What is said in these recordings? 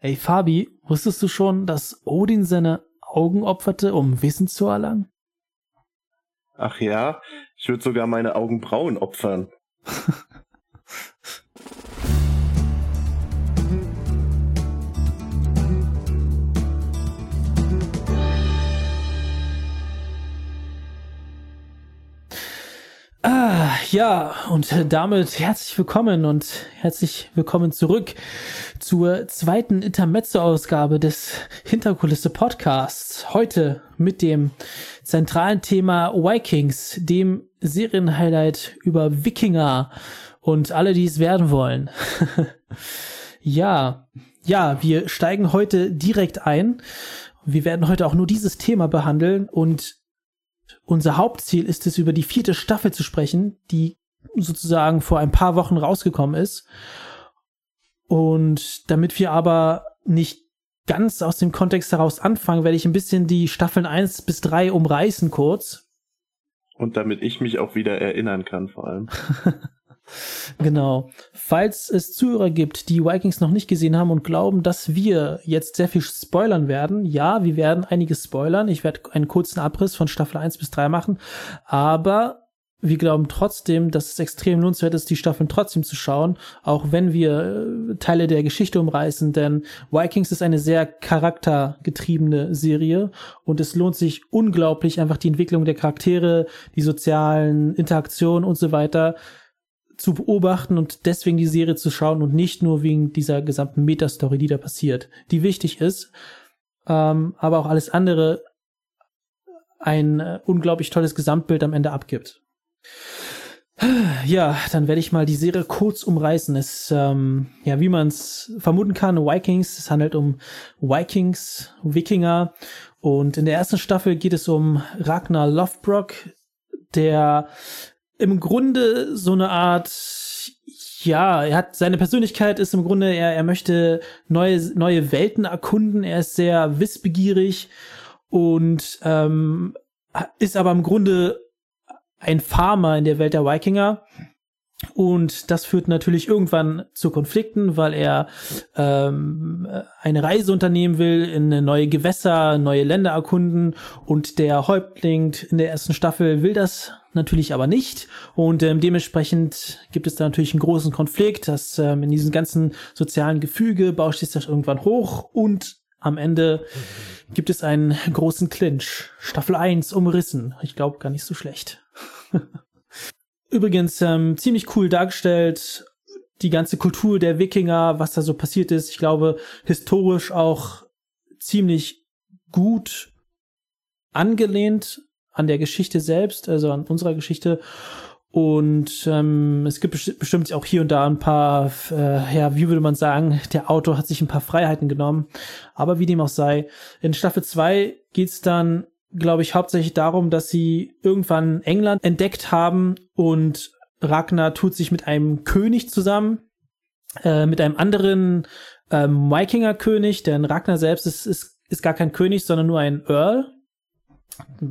Ey, Fabi, wusstest du schon, dass Odin seine Augen opferte, um Wissen zu erlangen? Ach ja, ich würde sogar meine Augenbrauen opfern. ja, und damit herzlich willkommen und herzlich willkommen zurück zur zweiten Intermezzo-Ausgabe des Hinterkulisse Podcasts. Heute mit dem zentralen Thema Vikings, dem Serienhighlight über Wikinger und alle, die es werden wollen. ja, ja, wir steigen heute direkt ein. Wir werden heute auch nur dieses Thema behandeln und unser Hauptziel ist es, über die vierte Staffel zu sprechen, die sozusagen vor ein paar Wochen rausgekommen ist. Und damit wir aber nicht ganz aus dem Kontext heraus anfangen, werde ich ein bisschen die Staffeln 1 bis 3 umreißen kurz. Und damit ich mich auch wieder erinnern kann, vor allem. Genau. Falls es Zuhörer gibt, die Vikings noch nicht gesehen haben und glauben, dass wir jetzt sehr viel spoilern werden, ja, wir werden einiges spoilern. Ich werde einen kurzen Abriss von Staffel 1 bis 3 machen, aber wir glauben trotzdem, dass es extrem lohnenswert ist, die Staffeln trotzdem zu schauen, auch wenn wir äh, Teile der Geschichte umreißen, denn Vikings ist eine sehr charaktergetriebene Serie und es lohnt sich unglaublich einfach die Entwicklung der Charaktere, die sozialen Interaktionen und so weiter zu beobachten und deswegen die Serie zu schauen und nicht nur wegen dieser gesamten Metastory, die da passiert, die wichtig ist, ähm, aber auch alles andere ein äh, unglaublich tolles Gesamtbild am Ende abgibt. Ja, dann werde ich mal die Serie kurz umreißen. Es, ähm, ja, wie man es vermuten kann, Vikings. Es handelt um Vikings, Wikinger. Und in der ersten Staffel geht es um Ragnar Lothbrok, der im Grunde so eine Art ja, er hat seine Persönlichkeit ist im Grunde, er, er möchte neue, neue Welten erkunden, er ist sehr wissbegierig und ähm, ist aber im Grunde ein Farmer in der Welt der Wikinger. Und das führt natürlich irgendwann zu Konflikten, weil er ähm, eine Reise unternehmen will, in neue Gewässer, neue Länder erkunden. Und der Häuptling in der ersten Staffel will das natürlich aber nicht. Und ähm, dementsprechend gibt es da natürlich einen großen Konflikt, dass ähm, in diesem ganzen sozialen Gefüge bauscht sich das irgendwann hoch und am Ende gibt es einen großen Clinch. Staffel 1 umrissen. Ich glaube, gar nicht so schlecht. Übrigens ähm, ziemlich cool dargestellt, die ganze Kultur der Wikinger, was da so passiert ist. Ich glaube, historisch auch ziemlich gut angelehnt an der Geschichte selbst, also an unserer Geschichte. Und ähm, es gibt bestimmt auch hier und da ein paar, äh, ja, wie würde man sagen, der Autor hat sich ein paar Freiheiten genommen. Aber wie dem auch sei, in Staffel 2 geht's dann glaube ich, hauptsächlich darum, dass sie irgendwann England entdeckt haben und Ragnar tut sich mit einem König zusammen, äh, mit einem anderen ähm, Wikinger-König, denn Ragnar selbst ist, ist, ist gar kein König, sondern nur ein Earl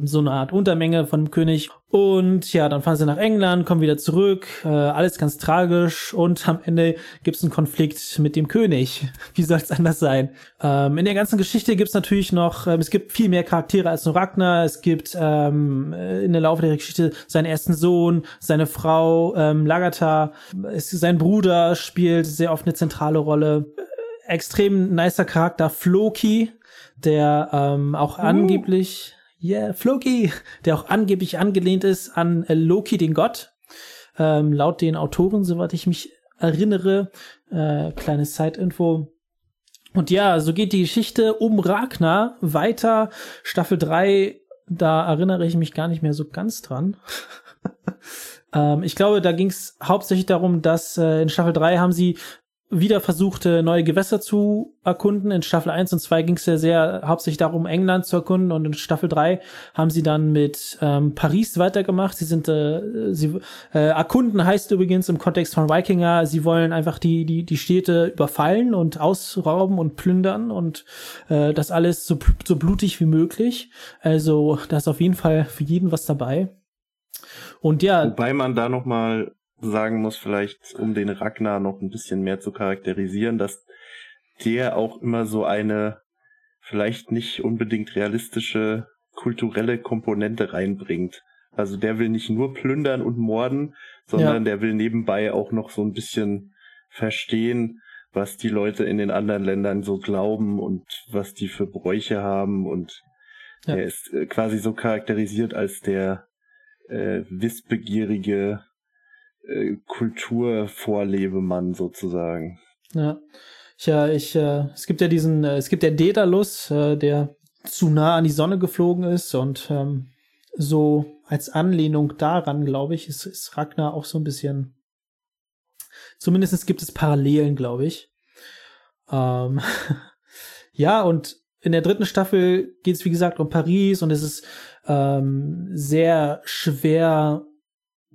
so eine Art Untermenge von König. Und ja, dann fahren sie nach England, kommen wieder zurück, äh, alles ganz tragisch und am Ende gibt es einen Konflikt mit dem König. Wie soll es anders sein? Ähm, in der ganzen Geschichte gibt es natürlich noch, ähm, es gibt viel mehr Charaktere als nur Ragnar. Es gibt ähm, in der Laufe der Geschichte seinen ersten Sohn, seine Frau ähm, Lagata, es, sein Bruder spielt sehr oft eine zentrale Rolle. Extrem nicer Charakter Floki, der ähm, auch uh. angeblich Yeah, Floki, der auch angeblich angelehnt ist an äh, Loki, den Gott. Ähm, laut den Autoren, soweit ich mich erinnere. Äh, kleines Side-Info. Und ja, so geht die Geschichte um Ragnar weiter. Staffel 3, da erinnere ich mich gar nicht mehr so ganz dran. ähm, ich glaube, da ging es hauptsächlich darum, dass äh, in Staffel 3 haben sie wieder versuchte, neue Gewässer zu erkunden. In Staffel 1 und 2 ging es ja sehr hauptsächlich darum, England zu erkunden und in Staffel 3 haben sie dann mit ähm, Paris weitergemacht. Sie sind äh, sie äh, erkunden heißt übrigens im Kontext von Wikinger, sie wollen einfach die die die Städte überfallen und ausrauben und plündern und äh, das alles so so blutig wie möglich. Also da ist auf jeden Fall für jeden was dabei. Und ja, wobei man da noch mal sagen muss, vielleicht um den Ragnar noch ein bisschen mehr zu charakterisieren, dass der auch immer so eine vielleicht nicht unbedingt realistische kulturelle Komponente reinbringt. Also der will nicht nur plündern und morden, sondern ja. der will nebenbei auch noch so ein bisschen verstehen, was die Leute in den anderen Ländern so glauben und was die für Bräuche haben und ja. er ist äh, quasi so charakterisiert als der äh, wissbegierige äh, Kulturvorlebemann sozusagen. Ja. Ja, ich, äh, es gibt ja diesen, äh, es gibt ja Daedalus, äh, der zu nah an die Sonne geflogen ist und ähm, so als Anlehnung daran, glaube ich, ist, ist Ragnar auch so ein bisschen. Zumindest gibt es Parallelen, glaube ich. Ähm, ja, und in der dritten Staffel geht es, wie gesagt, um Paris und es ist ähm, sehr schwer,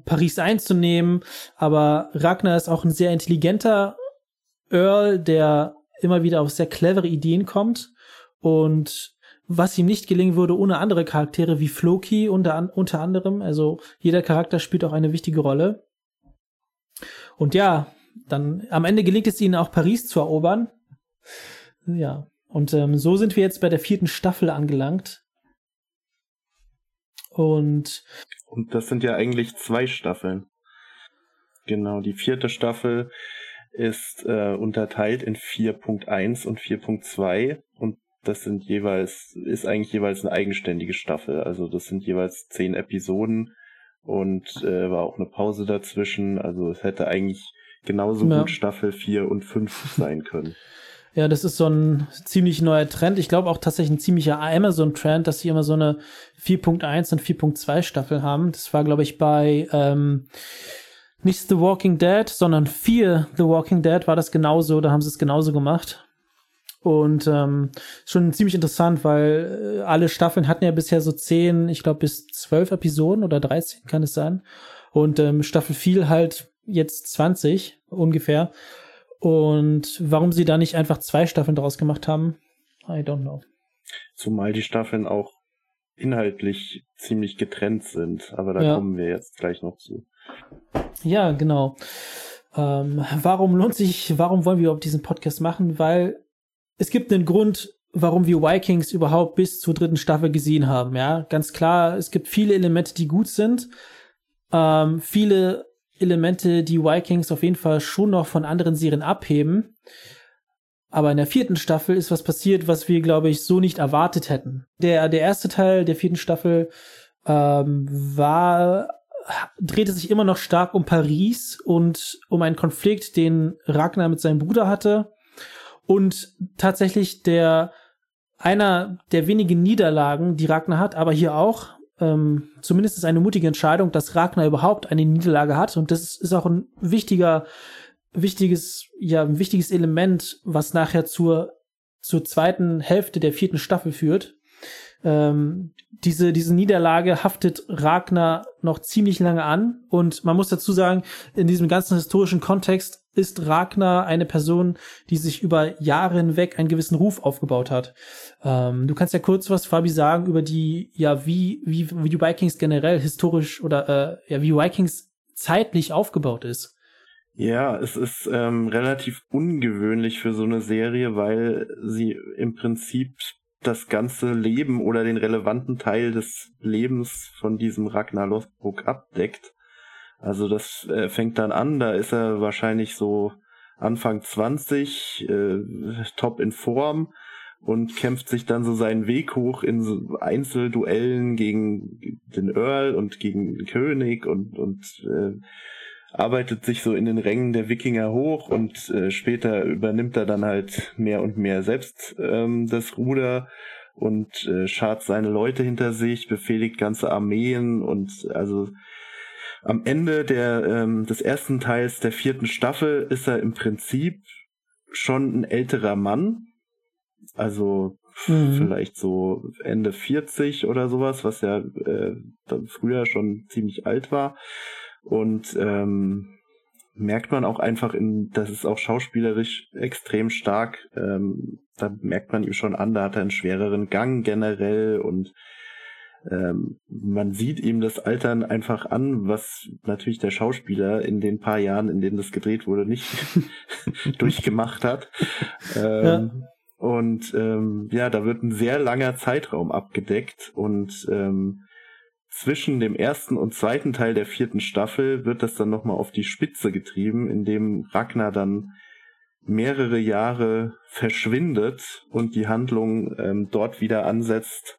Paris einzunehmen. Aber Ragnar ist auch ein sehr intelligenter Earl, der immer wieder auf sehr clevere Ideen kommt und was ihm nicht gelingen würde ohne andere Charaktere wie Floki unter, unter anderem. Also jeder Charakter spielt auch eine wichtige Rolle. Und ja, dann am Ende gelingt es ihnen auch Paris zu erobern. Ja, und ähm, so sind wir jetzt bei der vierten Staffel angelangt. Und und das sind ja eigentlich zwei Staffeln. Genau, die vierte Staffel ist äh, unterteilt in 4.1 und 4.2 und das sind jeweils, ist eigentlich jeweils eine eigenständige Staffel. Also das sind jeweils zehn Episoden und äh, war auch eine Pause dazwischen. Also es hätte eigentlich genauso ja. gut Staffel 4 und 5 sein können. Ja, das ist so ein ziemlich neuer Trend. Ich glaube auch tatsächlich ein ziemlicher Amazon-Trend, dass sie immer so eine 4.1 und 4.2 Staffel haben. Das war, glaube ich, bei ähm, nicht The Walking Dead, sondern Fear The Walking Dead war das genauso. Da haben sie es genauso gemacht. Und ähm, schon ziemlich interessant, weil äh, alle Staffeln hatten ja bisher so zehn, ich glaube bis zwölf Episoden oder 13 kann es sein. Und ähm, Staffel 4 halt jetzt 20 ungefähr. Und warum sie da nicht einfach zwei Staffeln draus gemacht haben, I don't know. Zumal die Staffeln auch inhaltlich ziemlich getrennt sind, aber da ja. kommen wir jetzt gleich noch zu. Ja, genau. Ähm, warum lohnt sich, warum wollen wir überhaupt diesen Podcast machen? Weil es gibt einen Grund, warum wir Vikings überhaupt bis zur dritten Staffel gesehen haben. Ja, ganz klar, es gibt viele Elemente, die gut sind. Ähm, viele Elemente, die Vikings auf jeden Fall schon noch von anderen Serien abheben. Aber in der vierten Staffel ist was passiert, was wir, glaube ich, so nicht erwartet hätten. Der, der erste Teil der vierten Staffel ähm, war, drehte sich immer noch stark um Paris und um einen Konflikt, den Ragnar mit seinem Bruder hatte. Und tatsächlich der, einer der wenigen Niederlagen, die Ragnar hat, aber hier auch, ähm, zumindest ist eine mutige Entscheidung, dass Ragnar überhaupt eine Niederlage hat. Und das ist auch ein wichtiger, wichtiges, ja, ein wichtiges Element, was nachher zur, zur zweiten Hälfte der vierten Staffel führt. Ähm, diese, diese Niederlage haftet Ragnar noch ziemlich lange an. Und man muss dazu sagen, in diesem ganzen historischen Kontext ist Ragnar eine Person, die sich über Jahre hinweg einen gewissen Ruf aufgebaut hat. Ähm, du kannst ja kurz was, Fabi, sagen über die, ja, wie, wie, wie die Vikings generell historisch oder äh, ja, wie Vikings zeitlich aufgebaut ist. Ja, es ist ähm, relativ ungewöhnlich für so eine Serie, weil sie im Prinzip das ganze Leben oder den relevanten Teil des Lebens von diesem Ragnar Lothbrok abdeckt. Also das äh, fängt dann an, da ist er wahrscheinlich so Anfang 20, äh, top in Form und kämpft sich dann so seinen Weg hoch in so Einzelduellen gegen den Earl und gegen den König und, und äh, arbeitet sich so in den Rängen der Wikinger hoch und äh, später übernimmt er dann halt mehr und mehr selbst ähm, das Ruder und äh, schart seine Leute hinter sich, befehligt ganze Armeen und also am Ende der, ähm, des ersten Teils der vierten Staffel ist er im Prinzip schon ein älterer Mann. Also mhm. vielleicht so Ende 40 oder sowas, was ja äh, dann früher schon ziemlich alt war. Und ähm, merkt man auch einfach in, das ist auch schauspielerisch extrem stark. Ähm, da merkt man ihm schon an, da hat er einen schwereren Gang generell und ähm, man sieht ihm das Altern einfach an, was natürlich der Schauspieler in den paar Jahren, in denen das gedreht wurde, nicht durchgemacht hat. Ähm, ja. Und ähm, ja, da wird ein sehr langer Zeitraum abgedeckt und ähm, zwischen dem ersten und zweiten Teil der vierten Staffel wird das dann nochmal auf die Spitze getrieben, indem Ragnar dann mehrere Jahre verschwindet und die Handlung ähm, dort wieder ansetzt,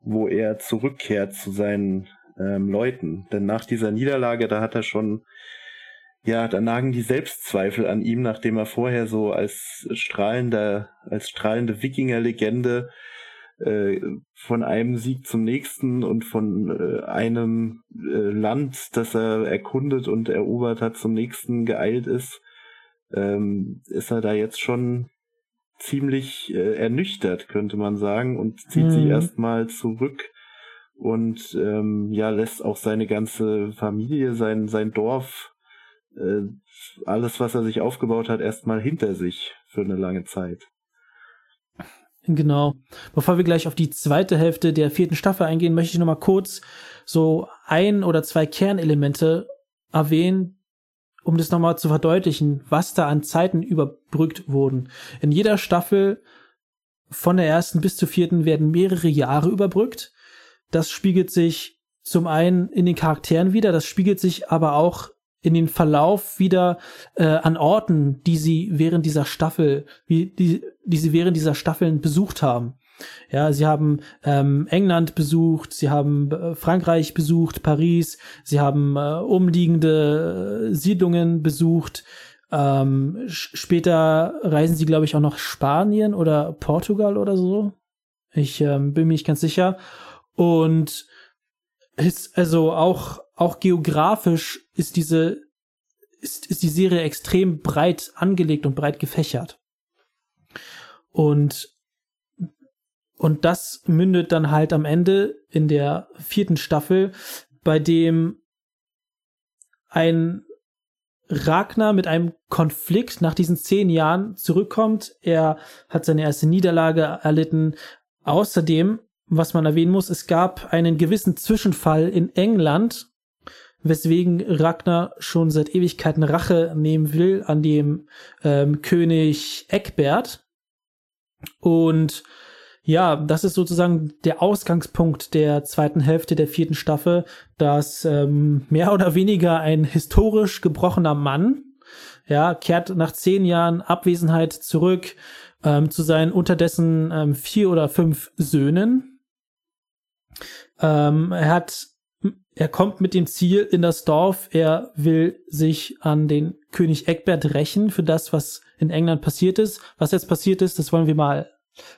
wo er zurückkehrt zu seinen ähm, Leuten. Denn nach dieser Niederlage, da hat er schon, ja, da nagen die Selbstzweifel an ihm, nachdem er vorher so als strahlender, als strahlende Wikinger-Legende äh, von einem Sieg zum nächsten und von äh, einem äh, Land, das er erkundet und erobert hat, zum nächsten geeilt ist, ähm, ist er da jetzt schon ziemlich äh, ernüchtert, könnte man sagen, und zieht mhm. sich erstmal zurück und ähm, ja, lässt auch seine ganze Familie, sein, sein Dorf, äh, alles, was er sich aufgebaut hat, erstmal hinter sich für eine lange Zeit. Genau. Bevor wir gleich auf die zweite Hälfte der vierten Staffel eingehen, möchte ich nochmal kurz so ein oder zwei Kernelemente erwähnen, um das nochmal zu verdeutlichen, was da an Zeiten überbrückt wurden. In jeder Staffel von der ersten bis zur vierten werden mehrere Jahre überbrückt. Das spiegelt sich zum einen in den Charakteren wieder, das spiegelt sich aber auch in den Verlauf wieder äh, an Orten, die sie während dieser Staffel, wie die, die sie während dieser Staffeln besucht haben. Ja, sie haben ähm, England besucht, sie haben äh, Frankreich besucht, Paris, sie haben äh, umliegende äh, Siedlungen besucht. Ähm, später reisen sie, glaube ich, auch nach Spanien oder Portugal oder so. Ich ähm, bin mir nicht ganz sicher. Und ist also auch auch geografisch ist diese ist, ist die Serie extrem breit angelegt und breit gefächert. Und und das mündet dann halt am Ende in der vierten Staffel, bei dem ein Ragnar mit einem Konflikt nach diesen zehn Jahren zurückkommt. Er hat seine erste Niederlage erlitten. Außerdem, was man erwähnen muss, es gab einen gewissen Zwischenfall in England, weswegen Ragnar schon seit Ewigkeiten Rache nehmen will an dem ähm, König Eckbert. Und ja, das ist sozusagen der Ausgangspunkt der zweiten Hälfte der vierten Staffel, dass ähm, mehr oder weniger ein historisch gebrochener Mann, ja, kehrt nach zehn Jahren Abwesenheit zurück ähm, zu seinen unterdessen ähm, vier oder fünf Söhnen. Ähm, er hat, er kommt mit dem Ziel in das Dorf, er will sich an den König Egbert rächen für das, was in England passiert ist. Was jetzt passiert ist, das wollen wir mal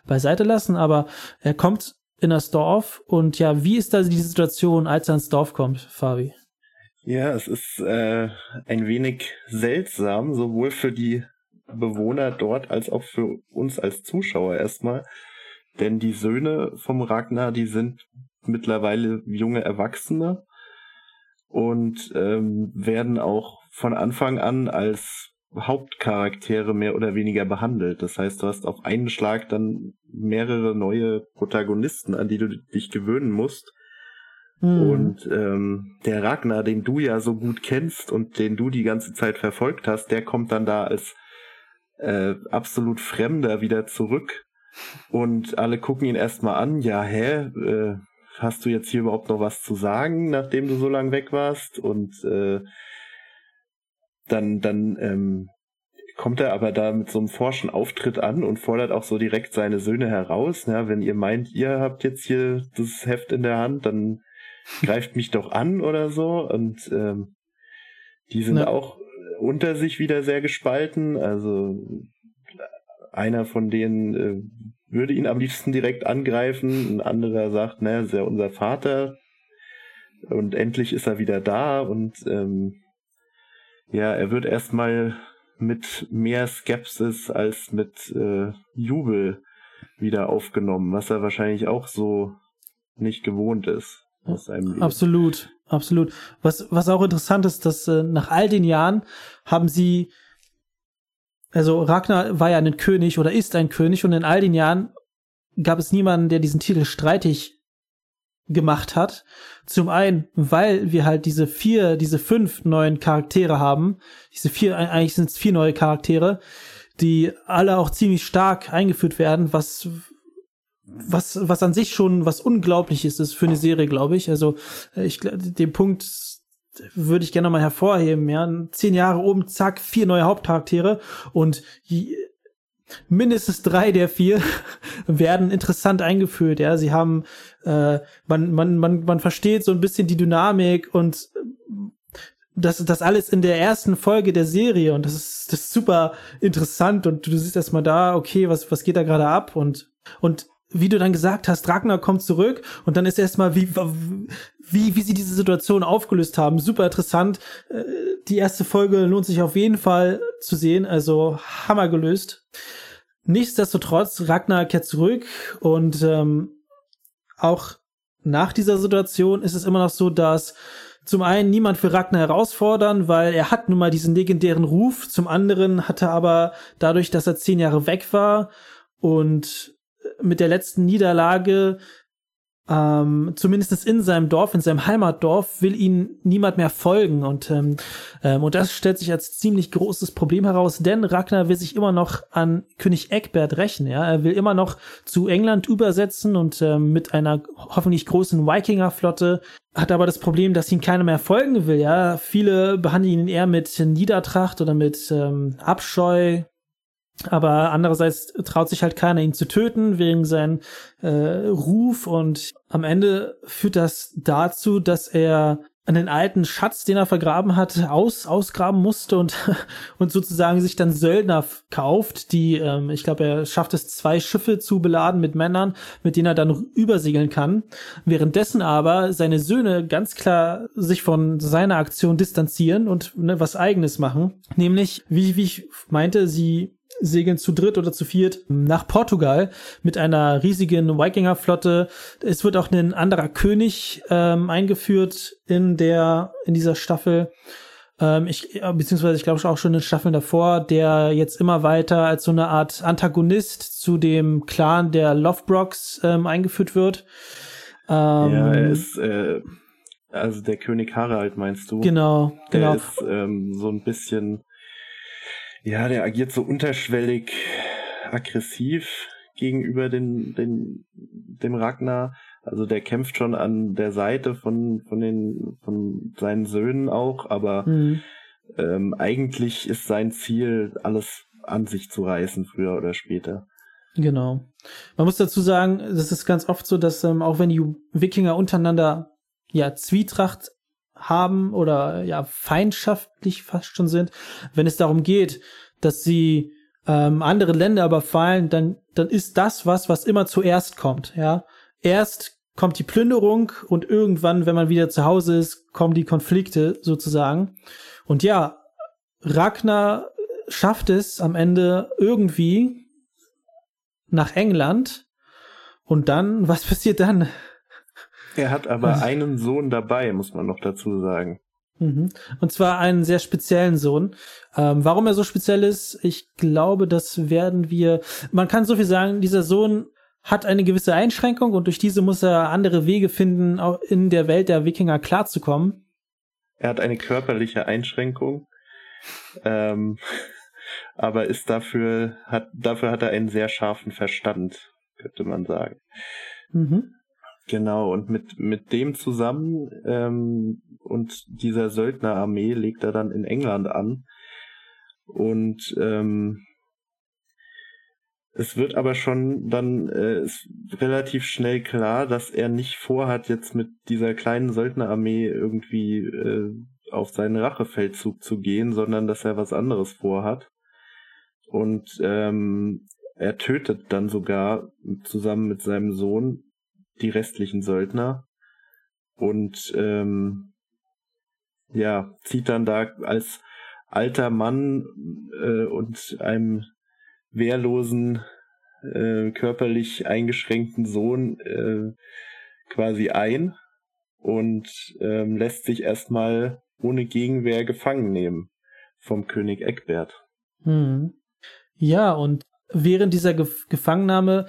beiseite lassen, aber er kommt in das Dorf und ja, wie ist da die Situation, als er ins Dorf kommt, Fabi? Ja, es ist äh, ein wenig seltsam, sowohl für die Bewohner dort als auch für uns als Zuschauer erstmal. Denn die Söhne vom Ragnar, die sind mittlerweile junge Erwachsene und ähm, werden auch von Anfang an als Hauptcharaktere mehr oder weniger behandelt. Das heißt, du hast auf einen Schlag dann mehrere neue Protagonisten, an die du dich gewöhnen musst. Mhm. Und ähm, der Ragnar, den du ja so gut kennst und den du die ganze Zeit verfolgt hast, der kommt dann da als äh, absolut Fremder wieder zurück. Und alle gucken ihn erstmal an, ja, hä, äh, hast du jetzt hier überhaupt noch was zu sagen, nachdem du so lange weg warst? Und äh, dann, dann ähm, kommt er aber da mit so einem forschen Auftritt an und fordert auch so direkt seine Söhne heraus. Ja, wenn ihr meint, ihr habt jetzt hier das Heft in der Hand, dann greift mich doch an oder so. Und ähm, die sind ja. auch unter sich wieder sehr gespalten. Also einer von denen äh, würde ihn am liebsten direkt angreifen, ein anderer sagt, naja, ist ja unser Vater. Und endlich ist er wieder da und ähm, ja, er wird erstmal mit mehr Skepsis als mit äh, Jubel wieder aufgenommen, was er wahrscheinlich auch so nicht gewohnt ist aus seinem Leben. Absolut, absolut. Was, was auch interessant ist, dass äh, nach all den Jahren haben sie, also Ragnar war ja ein König oder ist ein König und in all den Jahren gab es niemanden, der diesen Titel streitig gemacht hat. Zum einen, weil wir halt diese vier, diese fünf neuen Charaktere haben. Diese vier, eigentlich sind es vier neue Charaktere, die alle auch ziemlich stark eingeführt werden, was was, was an sich schon was Unglaubliches ist für eine Serie, glaube ich. Also äh, ich den Punkt würde ich gerne mal hervorheben. Ja, zehn Jahre oben, zack, vier neue Hauptcharaktere und mindestens drei der vier werden interessant eingeführt. Ja, sie haben äh, man man man man versteht so ein bisschen die Dynamik und das, das alles in der ersten Folge der Serie und das ist, das ist super interessant und du siehst erstmal da, okay, was, was geht da gerade ab und, und wie du dann gesagt hast, Ragnar kommt zurück und dann ist erstmal, wie, wie, wie sie diese Situation aufgelöst haben. Super interessant. Äh, die erste Folge lohnt sich auf jeden Fall zu sehen. Also Hammer gelöst. Nichtsdestotrotz, Ragnar kehrt zurück und ähm, auch nach dieser Situation ist es immer noch so, dass zum einen niemand für Ragnar herausfordern, weil er hat nun mal diesen legendären Ruf. Zum anderen hat er aber dadurch, dass er zehn Jahre weg war und mit der letzten Niederlage ähm, zumindest in seinem Dorf, in seinem Heimatdorf, will ihn niemand mehr folgen. Und, ähm, ähm, und das stellt sich als ziemlich großes Problem heraus, denn Ragnar will sich immer noch an König Egbert rächen. Ja? Er will immer noch zu England übersetzen und ähm, mit einer hoffentlich großen Wikingerflotte hat aber das Problem, dass ihn keiner mehr folgen will. Ja, viele behandeln ihn eher mit Niedertracht oder mit ähm, Abscheu, aber andererseits traut sich halt keiner, ihn zu töten wegen seinem äh, Ruf. Und am Ende führt das dazu, dass er einen alten Schatz, den er vergraben hat, aus, ausgraben musste und, und sozusagen sich dann Söldner kauft, die, ähm, ich glaube, er schafft es, zwei Schiffe zu beladen mit Männern, mit denen er dann übersegeln kann. Währenddessen aber seine Söhne ganz klar sich von seiner Aktion distanzieren und ne, was eigenes machen. Nämlich, wie, wie ich meinte, sie segeln zu dritt oder zu viert nach Portugal mit einer riesigen Wikingerflotte. Es wird auch ein anderer König ähm, eingeführt in der in dieser Staffel. Ähm, ich beziehungsweise ich glaube auch schon in Staffeln davor, der jetzt immer weiter als so eine Art Antagonist zu dem Clan der Lovebrocks ähm, eingeführt wird. Ähm, ja, er ist äh, also der König Harald meinst du? Genau, der genau. ist ähm, so ein bisschen ja, der agiert so unterschwellig aggressiv gegenüber den, den, dem Ragnar. Also der kämpft schon an der Seite von, von den, von seinen Söhnen auch, aber mhm. ähm, eigentlich ist sein Ziel, alles an sich zu reißen, früher oder später. Genau. Man muss dazu sagen, das ist ganz oft so, dass ähm, auch wenn die Wikinger untereinander ja Zwietracht haben oder ja feindschaftlich fast schon sind, wenn es darum geht, dass sie ähm, andere Länder überfallen, dann dann ist das was, was immer zuerst kommt. Ja, erst kommt die Plünderung und irgendwann, wenn man wieder zu Hause ist, kommen die Konflikte sozusagen. Und ja, Ragnar schafft es am Ende irgendwie nach England. Und dann, was passiert dann? Er hat aber also, einen Sohn dabei, muss man noch dazu sagen. Mhm. Und zwar einen sehr speziellen Sohn. Ähm, warum er so speziell ist, ich glaube, das werden wir. Man kann so viel sagen, dieser Sohn hat eine gewisse Einschränkung und durch diese muss er andere Wege finden, auch in der Welt der Wikinger klarzukommen. Er hat eine körperliche Einschränkung, ähm, aber ist dafür hat dafür hat er einen sehr scharfen Verstand, könnte man sagen. Mhm. Genau, und mit, mit dem zusammen ähm, und dieser Söldnerarmee legt er dann in England an. Und ähm, es wird aber schon dann äh, relativ schnell klar, dass er nicht vorhat, jetzt mit dieser kleinen Söldnerarmee irgendwie äh, auf seinen Rachefeldzug zu gehen, sondern dass er was anderes vorhat. Und ähm, er tötet dann sogar zusammen mit seinem Sohn die restlichen Söldner und ähm, ja, zieht dann da als alter Mann äh, und einem wehrlosen, äh, körperlich eingeschränkten Sohn äh, quasi ein und ähm, lässt sich erstmal ohne Gegenwehr gefangen nehmen vom König Eckbert. Hm. Ja, und während dieser Ge Gefangennahme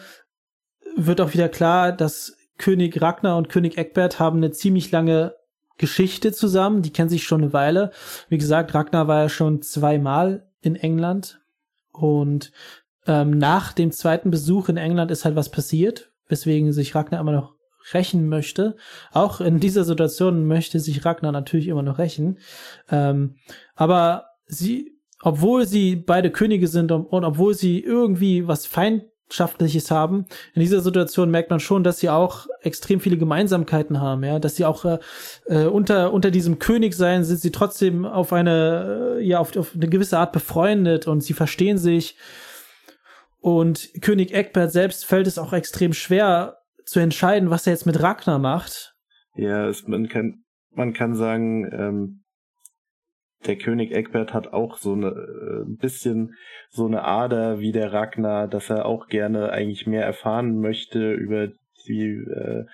wird auch wieder klar, dass König Ragnar und König Egbert haben eine ziemlich lange Geschichte zusammen. Die kennen sich schon eine Weile. Wie gesagt, Ragnar war ja schon zweimal in England. Und ähm, nach dem zweiten Besuch in England ist halt was passiert, weswegen sich Ragnar immer noch rächen möchte. Auch in dieser Situation möchte sich Ragnar natürlich immer noch rächen. Ähm, aber sie, obwohl sie beide Könige sind und, und obwohl sie irgendwie was Feindschaftliches haben, in dieser Situation merkt man schon, dass sie auch extrem viele Gemeinsamkeiten haben, ja, dass sie auch äh, äh unter unter diesem Königsein sind sie trotzdem auf eine äh, ja auf, auf eine gewisse Art befreundet und sie verstehen sich. Und König Egbert selbst fällt es auch extrem schwer zu entscheiden, was er jetzt mit Ragnar macht. Ja, es, man kann man kann sagen, ähm, der König Egbert hat auch so eine äh, ein bisschen so eine Ader wie der Ragnar, dass er auch gerne eigentlich mehr erfahren möchte über die äh,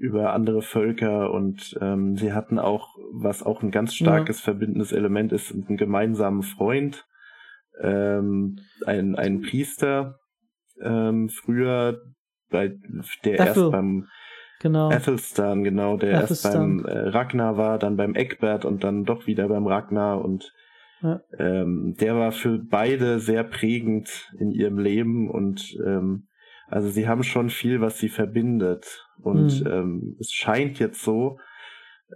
über andere Völker und ähm, sie hatten auch, was auch ein ganz starkes ja. verbindendes Element ist, einen gemeinsamen Freund, ähm, ein, ein Priester, ähm, früher, bei, der Ethel. erst beim genau. Ethelstan, genau, der Ethelstan. erst beim äh, Ragnar war, dann beim Eckbert und dann doch wieder beim Ragnar und ja. ähm, der war für beide sehr prägend in ihrem Leben und ähm, also sie haben schon viel, was sie verbindet und mhm. ähm, es scheint jetzt so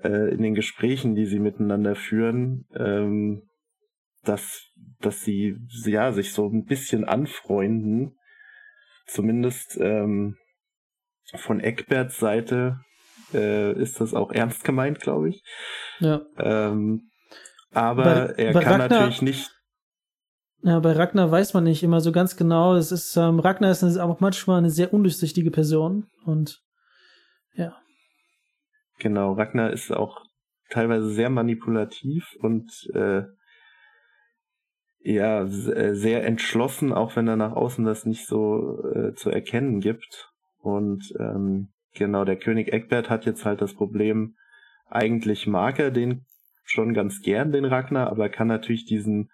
äh, in den Gesprächen, die sie miteinander führen, ähm, dass dass sie ja sich so ein bisschen anfreunden Zumindest ähm, von Eckberts Seite äh, ist das auch ernst gemeint, glaube ich. Ja. Ähm, aber bei, er bei kann Ragnar, natürlich nicht. Ja, bei Ragnar weiß man nicht immer so ganz genau. Es ist, ähm, Ragnar ist eine, auch manchmal eine sehr undurchsichtige Person und ja. Genau, Ragnar ist auch teilweise sehr manipulativ und äh, ja äh, sehr entschlossen, auch wenn er nach außen das nicht so äh, zu erkennen gibt. Und ähm, genau, der König Egbert hat jetzt halt das Problem, eigentlich mag er den schon ganz gern, den Ragnar, aber kann natürlich diesen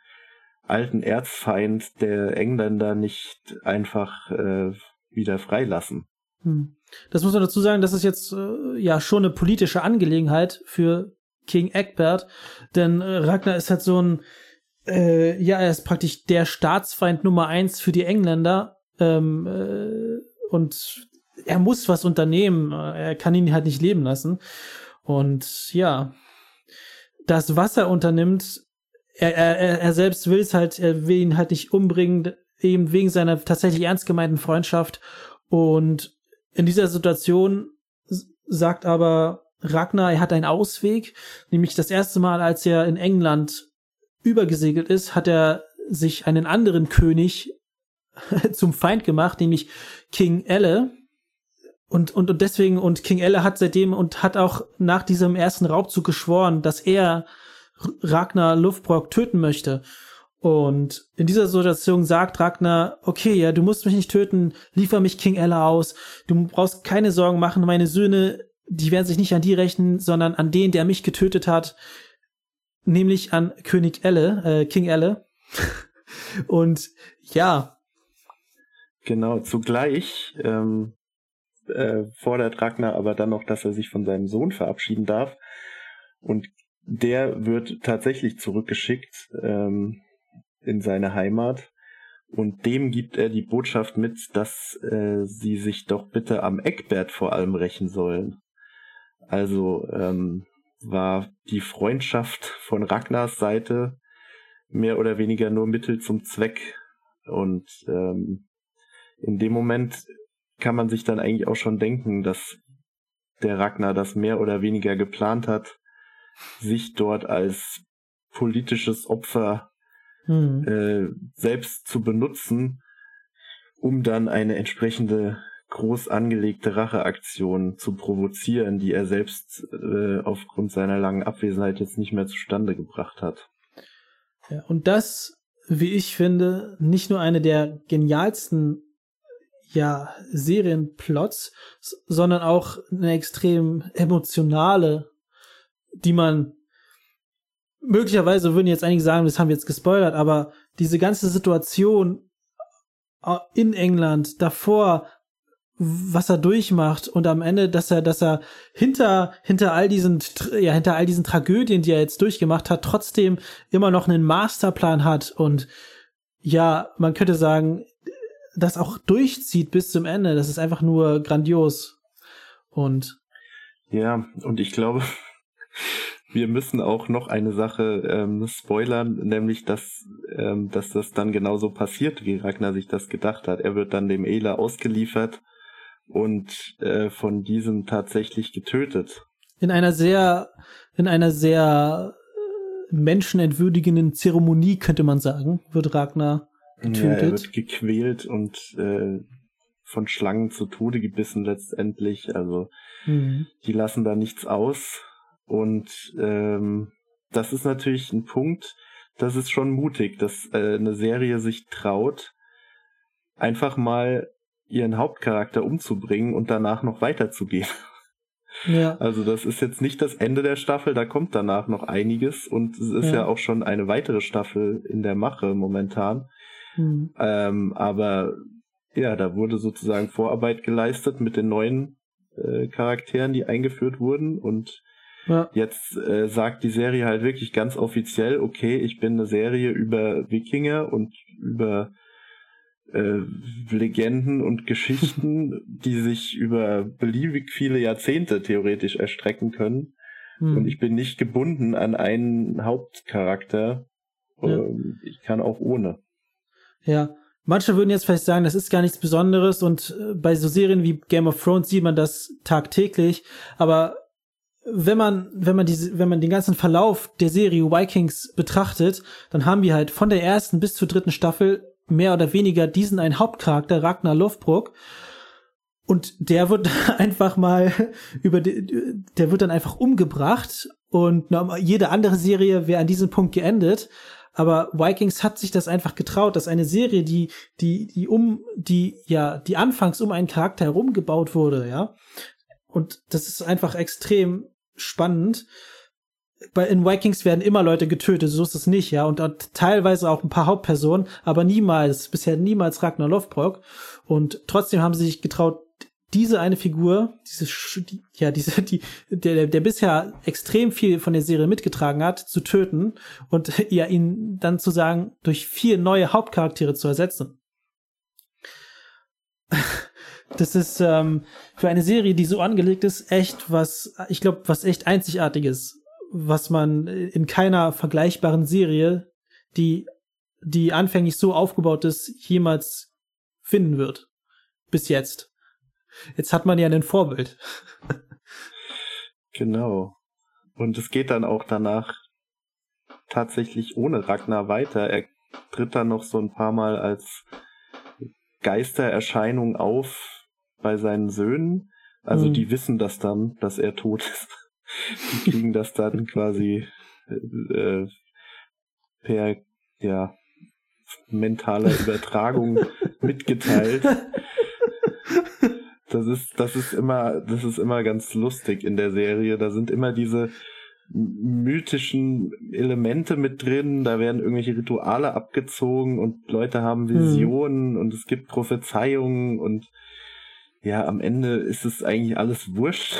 alten Erzfeind der Engländer nicht einfach äh, wieder freilassen. Hm. Das muss man dazu sagen, das ist jetzt äh, ja schon eine politische Angelegenheit für King Egbert, denn äh, Ragnar ist halt so ein äh, ja, er ist praktisch der Staatsfeind Nummer eins für die Engländer. Ähm, äh, und er muss was unternehmen. Er kann ihn halt nicht leben lassen. Und ja, das, was er unternimmt, er, er, er selbst will es halt, er will ihn halt nicht umbringen, eben wegen seiner tatsächlich ernst gemeinten Freundschaft. Und in dieser Situation sagt aber Ragnar, er hat einen Ausweg, nämlich das erste Mal, als er in England übergesegelt ist, hat er sich einen anderen König zum Feind gemacht, nämlich King Elle. Und, und, und deswegen, und King Elle hat seitdem und hat auch nach diesem ersten Raubzug geschworen, dass er Ragnar Luftbrock töten möchte. Und in dieser Situation sagt Ragnar, okay, ja, du musst mich nicht töten, liefer mich King Elle aus, du brauchst keine Sorgen machen, meine Söhne, die werden sich nicht an die rächen, sondern an den, der mich getötet hat nämlich an König Elle, äh, King Elle. Und ja. Genau, zugleich ähm, äh, fordert Ragnar aber dann noch, dass er sich von seinem Sohn verabschieden darf. Und der wird tatsächlich zurückgeschickt ähm, in seine Heimat. Und dem gibt er die Botschaft mit, dass äh, sie sich doch bitte am Eckbert vor allem rächen sollen. Also ähm, war die Freundschaft von Ragnars Seite mehr oder weniger nur Mittel zum Zweck. Und ähm, in dem Moment kann man sich dann eigentlich auch schon denken, dass der Ragnar das mehr oder weniger geplant hat, sich dort als politisches Opfer hm. äh, selbst zu benutzen, um dann eine entsprechende groß angelegte Racheaktion zu provozieren, die er selbst äh, aufgrund seiner langen Abwesenheit jetzt nicht mehr zustande gebracht hat. Ja, und das, wie ich finde, nicht nur eine der genialsten ja, Serienplots, sondern auch eine extrem emotionale, die man möglicherweise würden jetzt einige sagen, das haben wir jetzt gespoilert, aber diese ganze Situation äh, in England davor was er durchmacht und am Ende, dass er, dass er hinter, hinter all diesen, ja, hinter all diesen Tragödien, die er jetzt durchgemacht hat, trotzdem immer noch einen Masterplan hat und ja, man könnte sagen, das auch durchzieht bis zum Ende. Das ist einfach nur grandios. Und ja, und ich glaube, wir müssen auch noch eine Sache ähm, spoilern, nämlich dass, ähm, dass das dann genauso passiert, wie Ragnar sich das gedacht hat. Er wird dann dem Ela ausgeliefert und äh, von diesem tatsächlich getötet. In einer sehr, in einer sehr äh, menschenentwürdigenden Zeremonie, könnte man sagen, wird Ragnar getötet. Ja, er wird gequält und äh, von Schlangen zu Tode gebissen letztendlich. Also mhm. die lassen da nichts aus. Und ähm, das ist natürlich ein Punkt, das ist schon mutig, dass äh, eine Serie sich traut, einfach mal ihren Hauptcharakter umzubringen und danach noch weiterzugehen. Ja. Also das ist jetzt nicht das Ende der Staffel, da kommt danach noch einiges und es ist ja, ja auch schon eine weitere Staffel in der Mache momentan. Mhm. Ähm, aber ja, da wurde sozusagen Vorarbeit geleistet mit den neuen äh, Charakteren, die eingeführt wurden und ja. jetzt äh, sagt die Serie halt wirklich ganz offiziell, okay, ich bin eine Serie über Wikinger und über äh, Legenden und Geschichten, die sich über beliebig viele Jahrzehnte theoretisch erstrecken können. Hm. Und ich bin nicht gebunden an einen Hauptcharakter. Ja. Ähm, ich kann auch ohne. Ja, manche würden jetzt vielleicht sagen, das ist gar nichts Besonderes und äh, bei so Serien wie Game of Thrones sieht man das tagtäglich, aber wenn man, wenn man diese, wenn man den ganzen Verlauf der Serie Vikings betrachtet, dann haben wir halt von der ersten bis zur dritten Staffel mehr oder weniger diesen einen Hauptcharakter, Ragnar Lothbrok. Und der wird einfach mal über, die, der wird dann einfach umgebracht und jede andere Serie wäre an diesem Punkt geendet. Aber Vikings hat sich das einfach getraut, dass eine Serie, die, die, die um, die, ja, die anfangs um einen Charakter herumgebaut wurde, ja. Und das ist einfach extrem spannend bei in Vikings werden immer Leute getötet, so ist es nicht, ja, und teilweise auch ein paar Hauptpersonen, aber niemals, bisher niemals Ragnar Lothbrok. Und trotzdem haben sie sich getraut, diese eine Figur, diese, die, ja, diese, die, der, der bisher extrem viel von der Serie mitgetragen hat, zu töten und ja, ihn dann zu sagen, durch vier neue Hauptcharaktere zu ersetzen. Das ist ähm, für eine Serie, die so angelegt ist, echt was, ich glaube, was echt einzigartiges was man in keiner vergleichbaren Serie, die, die anfänglich so aufgebaut ist, jemals finden wird. Bis jetzt. Jetzt hat man ja ein Vorbild. genau. Und es geht dann auch danach tatsächlich ohne Ragnar weiter. Er tritt dann noch so ein paar Mal als Geistererscheinung auf bei seinen Söhnen. Also mhm. die wissen das dann, dass er tot ist. Die kriegen das dann quasi äh, per ja, mentaler Übertragung mitgeteilt. Das ist, das ist immer, das ist immer ganz lustig in der Serie. Da sind immer diese mythischen Elemente mit drin, da werden irgendwelche Rituale abgezogen und Leute haben hm. Visionen mhm. und es gibt Prophezeiungen und ja, am Ende ist es eigentlich alles wurscht.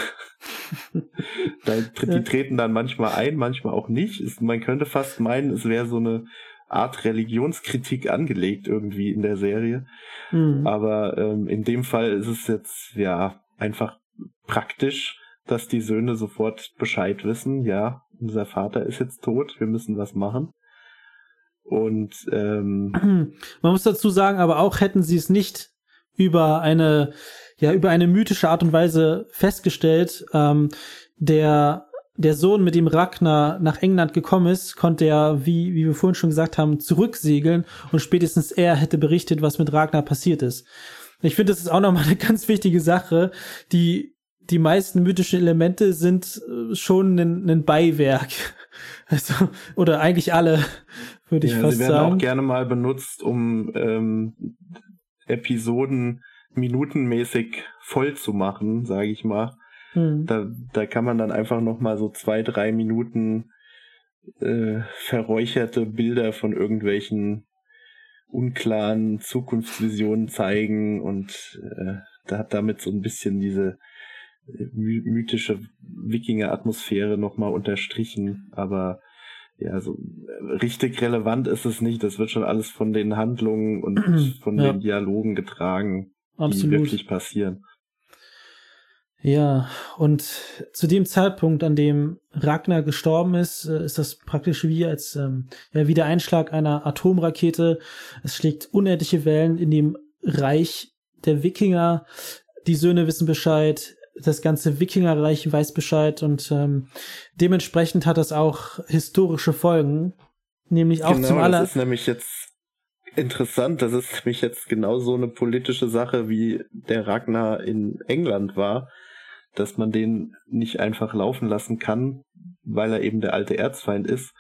die treten dann manchmal ein, manchmal auch nicht. man könnte fast meinen, es wäre so eine Art Religionskritik angelegt irgendwie in der Serie. Mhm. Aber ähm, in dem Fall ist es jetzt ja einfach praktisch, dass die Söhne sofort Bescheid wissen. Ja, unser Vater ist jetzt tot, wir müssen was machen. Und ähm, man muss dazu sagen, aber auch hätten sie es nicht über eine ja über eine mythische Art und Weise festgestellt. Ähm, der der Sohn, mit dem Ragnar nach England gekommen ist, konnte ja, wie, wie wir vorhin schon gesagt haben, zurücksegeln und spätestens er hätte berichtet, was mit Ragnar passiert ist. Ich finde, das ist auch nochmal eine ganz wichtige Sache. Die, die meisten mythischen Elemente sind äh, schon ein, ein Beiwerk. Also, oder eigentlich alle, würde ich ja, fast sagen. Sie werden sagen. auch gerne mal benutzt, um ähm, Episoden minutenmäßig voll zu machen, sage ich mal. Hm. Da, da kann man dann einfach noch mal so zwei, drei Minuten äh, verräucherte Bilder von irgendwelchen unklaren Zukunftsvisionen zeigen und äh, hat damit so ein bisschen diese äh, mythische Wikinger-Atmosphäre nochmal unterstrichen, aber ja, so äh, richtig relevant ist es nicht. Das wird schon alles von den Handlungen und von ja. den Dialogen getragen, Absolut. die wirklich passieren. Ja, und zu dem Zeitpunkt, an dem Ragnar gestorben ist, äh, ist das praktisch wie als ähm, ja, wie der Einschlag einer Atomrakete. Es schlägt unendliche Wellen in dem Reich der Wikinger. Die Söhne wissen Bescheid, das ganze Wikingerreich weiß Bescheid und ähm, dementsprechend hat das auch historische Folgen, nämlich auch genau, zum aller. Das ist nämlich jetzt interessant. Das ist nämlich jetzt genau so eine politische Sache, wie der Ragnar in England war dass man den nicht einfach laufen lassen kann, weil er eben der alte Erzfeind ist.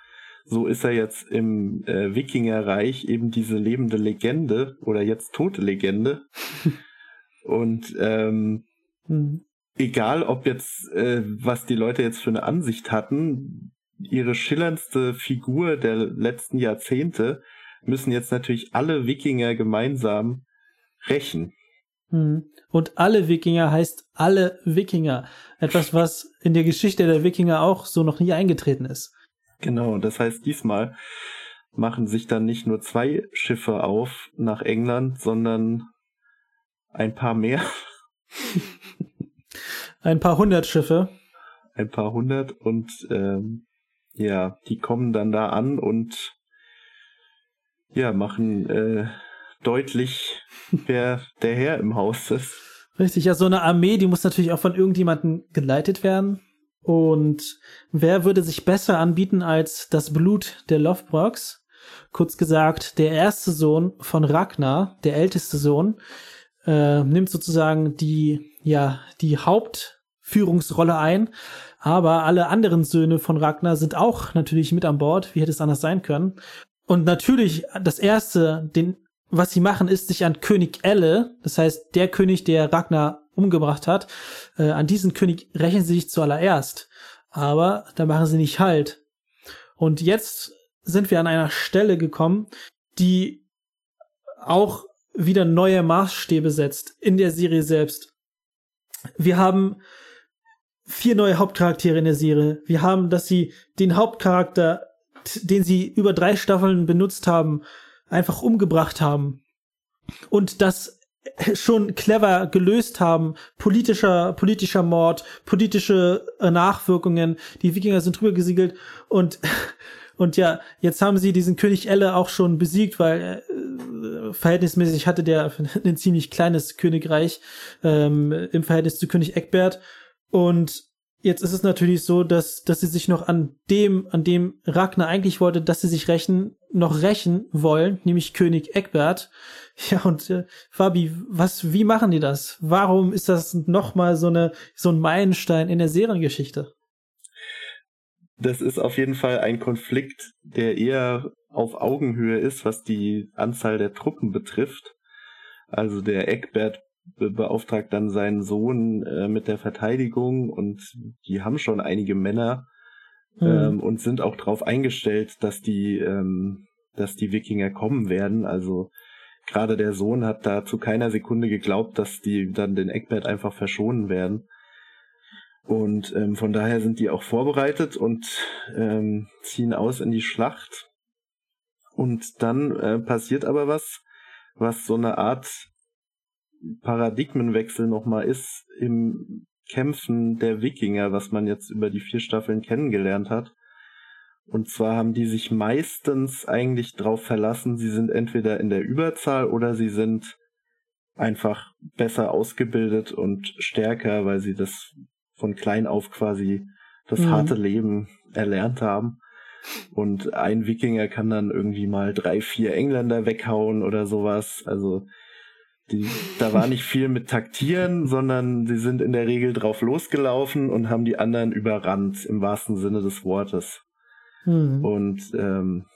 So ist er jetzt im äh, Wikingerreich eben diese lebende Legende oder jetzt tote Legende. Und ähm, mhm. egal, ob jetzt, äh, was die Leute jetzt für eine Ansicht hatten, ihre schillerndste Figur der letzten Jahrzehnte müssen jetzt natürlich alle Wikinger gemeinsam rächen. Hm. Und alle Wikinger heißt alle Wikinger. Etwas, was in der Geschichte der Wikinger auch so noch nie eingetreten ist. Genau, das heißt, diesmal machen sich dann nicht nur zwei Schiffe auf nach England, sondern ein paar mehr. ein paar hundert Schiffe. Ein paar hundert und ähm, ja, die kommen dann da an und ja, machen äh, deutlich, wer der Herr im Haus ist. Richtig, ja, so eine Armee, die muss natürlich auch von irgendjemandem geleitet werden. Und wer würde sich besser anbieten als das Blut der Lovebrocks? Kurz gesagt, der erste Sohn von Ragnar, der älteste Sohn, äh, nimmt sozusagen die, ja, die Hauptführungsrolle ein. Aber alle anderen Söhne von Ragnar sind auch natürlich mit an Bord. Wie hätte es anders sein können? Und natürlich das erste, den was sie machen, ist sich an König Elle, das heißt der König, der Ragnar umgebracht hat, äh, an diesen König rächen sie sich zuallererst. Aber da machen sie nicht Halt. Und jetzt sind wir an einer Stelle gekommen, die auch wieder neue Maßstäbe setzt in der Serie selbst. Wir haben vier neue Hauptcharaktere in der Serie. Wir haben, dass sie den Hauptcharakter, den sie über drei Staffeln benutzt haben, einfach umgebracht haben und das schon clever gelöst haben, politischer, politischer Mord, politische äh, Nachwirkungen, die Wikinger sind drüber gesiegelt und und ja, jetzt haben sie diesen König Elle auch schon besiegt, weil äh, verhältnismäßig hatte der ein ziemlich kleines Königreich ähm, im Verhältnis zu König Eckbert und Jetzt ist es natürlich so, dass, dass sie sich noch an dem, an dem Ragnar eigentlich wollte, dass sie sich rächen, noch rächen wollen, nämlich König Eckbert. Ja, und äh, Fabi, was, wie machen die das? Warum ist das nochmal so eine, so ein Meilenstein in der Seriengeschichte? Das ist auf jeden Fall ein Konflikt, der eher auf Augenhöhe ist, was die Anzahl der Truppen betrifft. Also der Eckbert beauftragt dann seinen Sohn äh, mit der Verteidigung und die haben schon einige Männer mhm. ähm, und sind auch darauf eingestellt, dass die, ähm, dass die Wikinger kommen werden. Also gerade der Sohn hat da zu keiner Sekunde geglaubt, dass die dann den Eckbert einfach verschonen werden. Und ähm, von daher sind die auch vorbereitet und ähm, ziehen aus in die Schlacht. Und dann äh, passiert aber was, was so eine Art Paradigmenwechsel nochmal ist im Kämpfen der Wikinger, was man jetzt über die vier Staffeln kennengelernt hat. Und zwar haben die sich meistens eigentlich darauf verlassen, sie sind entweder in der Überzahl oder sie sind einfach besser ausgebildet und stärker, weil sie das von klein auf quasi das mhm. harte Leben erlernt haben. Und ein Wikinger kann dann irgendwie mal drei, vier Engländer weghauen oder sowas. Also die, da war nicht viel mit Taktieren, sondern sie sind in der Regel drauf losgelaufen und haben die anderen überrannt, im wahrsten Sinne des Wortes. Mhm. Und ähm,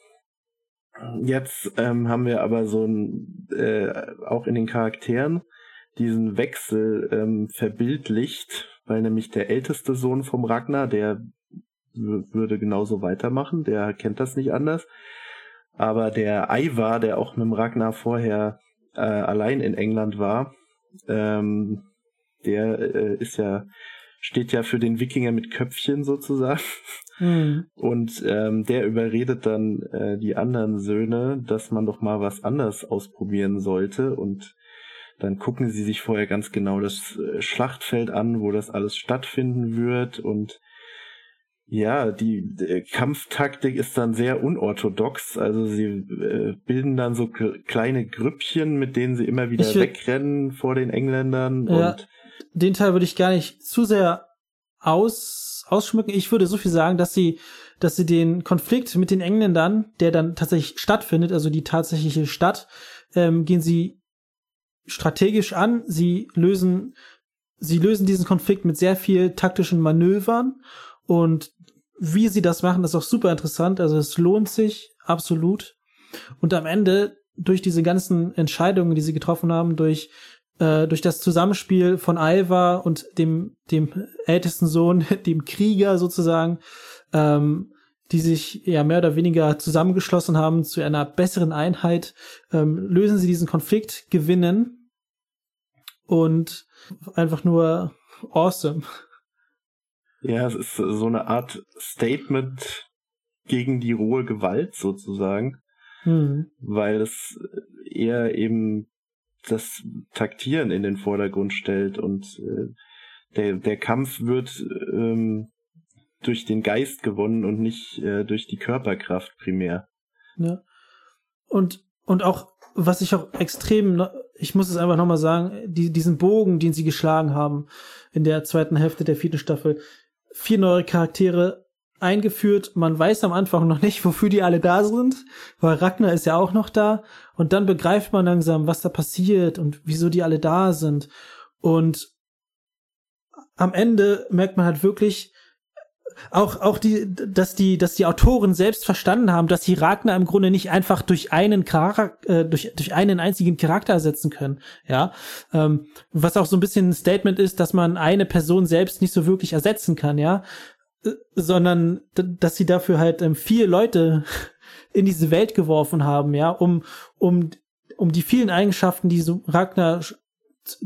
jetzt ähm, haben wir aber so ein, äh, auch in den Charakteren diesen Wechsel ähm, verbildlicht, weil nämlich der älteste Sohn vom Ragnar, der würde genauso weitermachen, der kennt das nicht anders. Aber der Ivar, der auch mit dem Ragnar vorher äh, allein in England war, ähm, der äh, ist ja, steht ja für den Wikinger mit Köpfchen sozusagen. Mhm. Und ähm, der überredet dann äh, die anderen Söhne, dass man doch mal was anders ausprobieren sollte. Und dann gucken sie sich vorher ganz genau das äh, Schlachtfeld an, wo das alles stattfinden wird. Und ja, die, die Kampftaktik ist dann sehr unorthodox. Also sie äh, bilden dann so kleine Grüppchen, mit denen sie immer wieder wegrennen vor den Engländern. Ja, und den Teil würde ich gar nicht zu sehr aus, ausschmücken. Ich würde so viel sagen, dass sie, dass sie den Konflikt mit den Engländern, der dann tatsächlich stattfindet, also die tatsächliche Stadt, ähm, gehen sie strategisch an. Sie lösen, sie lösen diesen Konflikt mit sehr viel taktischen Manövern und wie sie das machen, ist auch super interessant. Also es lohnt sich absolut. Und am Ende durch diese ganzen Entscheidungen, die sie getroffen haben, durch äh, durch das Zusammenspiel von Alva und dem, dem ältesten Sohn, dem Krieger sozusagen, ähm, die sich ja mehr oder weniger zusammengeschlossen haben zu einer besseren Einheit, ähm, lösen sie diesen Konflikt, gewinnen und einfach nur awesome. Ja, es ist so eine Art Statement gegen die rohe Gewalt sozusagen, hm. weil es eher eben das Taktieren in den Vordergrund stellt und äh, der, der Kampf wird ähm, durch den Geist gewonnen und nicht äh, durch die Körperkraft primär. Ja. Und, und auch, was ich auch extrem, ich muss es einfach nochmal sagen, die, diesen Bogen, den sie geschlagen haben in der zweiten Hälfte der vierten Staffel, vier neue Charaktere, eingeführt. Man weiß am Anfang noch nicht, wofür die alle da sind, weil Ragnar ist ja auch noch da. Und dann begreift man langsam, was da passiert und wieso die alle da sind. Und am Ende merkt man halt wirklich, auch, auch die, dass die, dass die Autoren selbst verstanden haben, dass sie Ragnar im Grunde nicht einfach durch einen Charakter, äh, durch, durch einen einzigen Charakter ersetzen können, ja. Ähm, was auch so ein bisschen ein Statement ist, dass man eine Person selbst nicht so wirklich ersetzen kann, ja sondern dass sie dafür halt ähm, vier Leute in diese Welt geworfen haben, ja, um um um die vielen Eigenschaften, die so Ragnar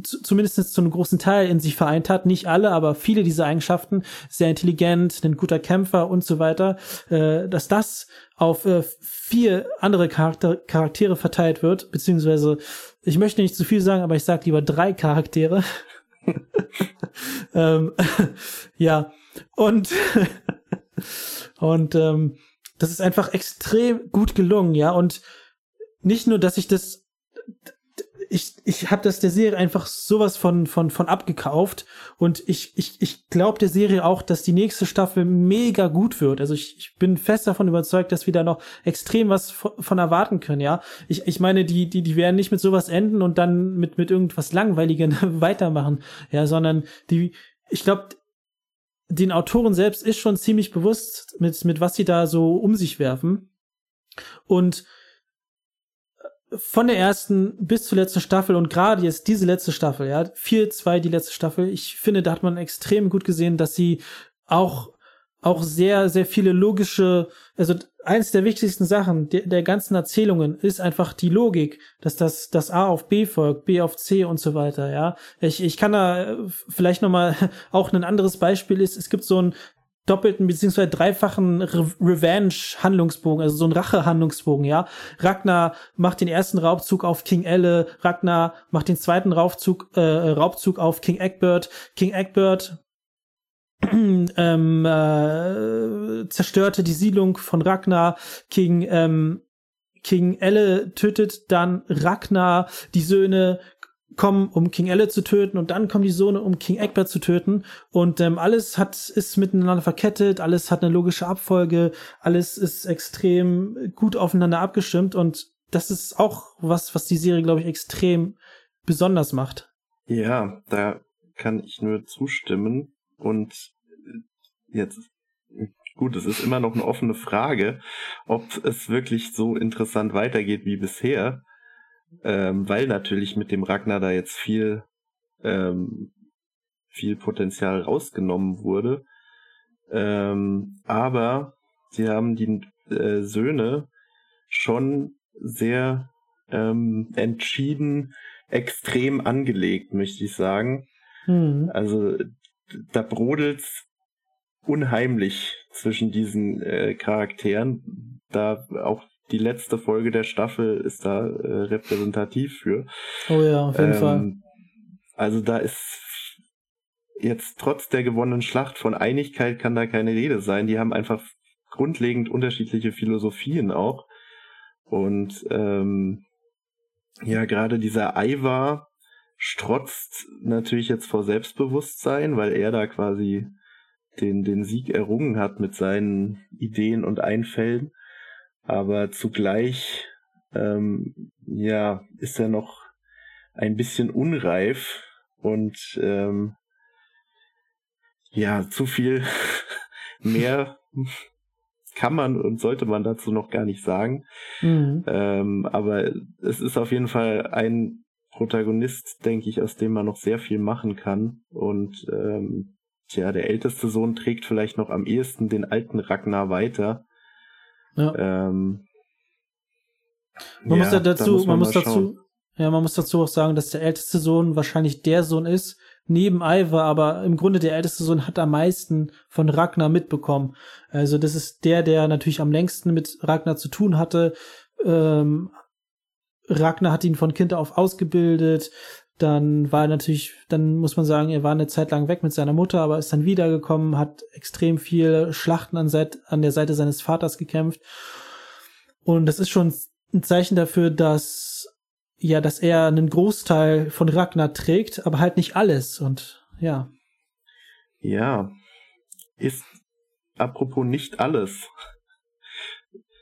zumindest zu einem großen Teil in sich vereint hat, nicht alle, aber viele dieser Eigenschaften, sehr intelligent, ein guter Kämpfer und so weiter, äh, dass das auf äh, vier andere Charakter Charaktere verteilt wird, beziehungsweise ich möchte nicht zu viel sagen, aber ich sage lieber drei Charaktere. ähm, ja, und, und ähm, das ist einfach extrem gut gelungen, ja. Und nicht nur, dass ich das ich, ich habe das der Serie einfach sowas von, von, von abgekauft und ich, ich, ich glaube der Serie auch, dass die nächste Staffel mega gut wird. Also ich, ich bin fest davon überzeugt, dass wir da noch extrem was von, von erwarten können, ja. Ich, ich meine, die, die, die werden nicht mit sowas enden und dann mit, mit irgendwas Langweiligen weitermachen, ja, sondern die, ich glaube, den Autoren selbst ist schon ziemlich bewusst, mit, mit was sie da so um sich werfen. Und von der ersten bis zur letzten Staffel und gerade jetzt diese letzte Staffel, ja, 4-2 die letzte Staffel, ich finde, da hat man extrem gut gesehen, dass sie auch, auch sehr, sehr viele logische, also eins der wichtigsten Sachen der, der ganzen Erzählungen ist einfach die Logik, dass das, das A auf B folgt, B auf C und so weiter, ja. Ich, ich kann da vielleicht nochmal auch ein anderes Beispiel ist, es gibt so ein doppelten beziehungsweise dreifachen Re Revenge-Handlungsbogen, also so ein Rache-Handlungsbogen, ja. Ragnar macht den ersten Raubzug auf King Elle, Ragnar macht den zweiten Raubzug, äh, Raubzug auf King Egbert, King Egbert ähm, äh, zerstörte die Siedlung von Ragnar, King ähm, King Elle tötet dann Ragnar, die Söhne kommen, um King Elle zu töten und dann kommen die Sohne, um King Egbert zu töten. Und ähm, alles hat ist miteinander verkettet, alles hat eine logische Abfolge, alles ist extrem gut aufeinander abgestimmt. Und das ist auch was, was die Serie glaube ich extrem besonders macht. Ja, da kann ich nur zustimmen. Und jetzt gut, es ist immer noch eine offene Frage, ob es wirklich so interessant weitergeht wie bisher ähm, weil natürlich mit dem Ragnar da jetzt viel, ähm, viel Potenzial rausgenommen wurde. Ähm, aber sie haben die äh, Söhne schon sehr ähm, entschieden extrem angelegt, möchte ich sagen. Mhm. Also da brodelt's unheimlich zwischen diesen äh, Charakteren. Da auch die letzte Folge der Staffel ist da äh, repräsentativ für. Oh ja, auf jeden ähm, Fall. Also da ist jetzt trotz der gewonnenen Schlacht von Einigkeit kann da keine Rede sein. Die haben einfach grundlegend unterschiedliche Philosophien auch. Und ähm, ja, gerade dieser Ivar strotzt natürlich jetzt vor Selbstbewusstsein, weil er da quasi den, den Sieg errungen hat mit seinen Ideen und Einfällen. Aber zugleich, ähm, ja, ist er noch ein bisschen unreif und ähm, ja, zu viel mehr kann man und sollte man dazu noch gar nicht sagen. Mhm. Ähm, aber es ist auf jeden Fall ein Protagonist, denke ich, aus dem man noch sehr viel machen kann. Und ähm, tja, der älteste Sohn trägt vielleicht noch am ehesten den alten Ragnar weiter. Ja. Ähm, man ja, muss ja dazu, muss man, man muss dazu, ja, man muss dazu auch sagen, dass der älteste Sohn wahrscheinlich der Sohn ist, neben Ivar, aber im Grunde der älteste Sohn hat am meisten von Ragnar mitbekommen. Also das ist der, der natürlich am längsten mit Ragnar zu tun hatte. Ähm, Ragnar hat ihn von Kind auf ausgebildet. Dann war er natürlich, dann muss man sagen, er war eine Zeit lang weg mit seiner Mutter, aber ist dann wiedergekommen, hat extrem viel Schlachten an, Seit an der Seite seines Vaters gekämpft. Und das ist schon ein Zeichen dafür, dass ja, dass er einen Großteil von Ragnar trägt, aber halt nicht alles und ja. Ja. Ist apropos nicht alles.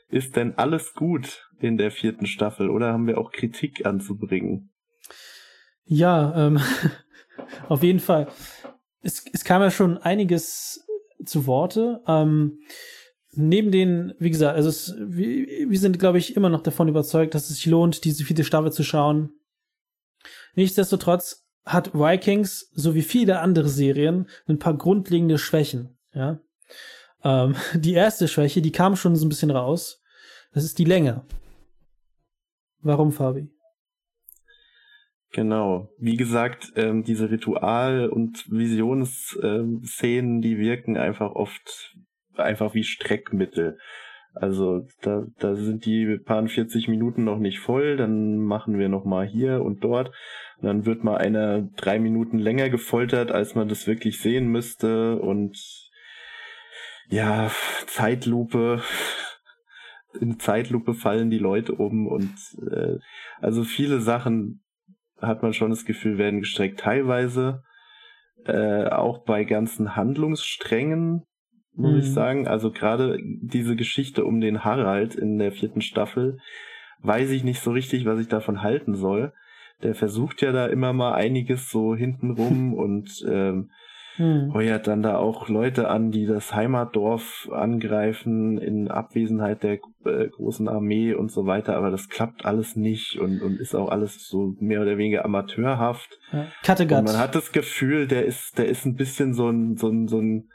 Ist denn alles gut in der vierten Staffel oder haben wir auch Kritik anzubringen? Ja, ähm, auf jeden Fall. Es, es kam ja schon einiges zu Worte. Ähm, neben den, wie gesagt, also es, wir, wir sind, glaube ich, immer noch davon überzeugt, dass es sich lohnt, diese vierte Staffel zu schauen. Nichtsdestotrotz hat Vikings, so wie viele andere Serien, ein paar grundlegende Schwächen. Ja, ähm, die erste Schwäche, die kam schon so ein bisschen raus. Das ist die Länge. Warum, Fabi? Genau. Wie gesagt, ähm, diese Ritual- und Visionsszenen, die wirken einfach oft einfach wie Streckmittel. Also da, da sind die paar 40 Minuten noch nicht voll, dann machen wir noch mal hier und dort. Und dann wird mal einer drei Minuten länger gefoltert, als man das wirklich sehen müsste. Und ja, Zeitlupe. In Zeitlupe fallen die Leute um und äh, also viele Sachen hat man schon das Gefühl, werden gestreckt. Teilweise äh, auch bei ganzen Handlungssträngen muss mhm. ich sagen. Also gerade diese Geschichte um den Harald in der vierten Staffel, weiß ich nicht so richtig, was ich davon halten soll. Der versucht ja da immer mal einiges so hintenrum und ähm, hm. heuert dann da auch Leute an, die das Heimatdorf angreifen in Abwesenheit der äh, großen Armee und so weiter, aber das klappt alles nicht und, und ist auch alles so mehr oder weniger amateurhaft. Ja. Kattegat. Und man hat das Gefühl, der ist, der ist ein bisschen so ein, so ein, so ein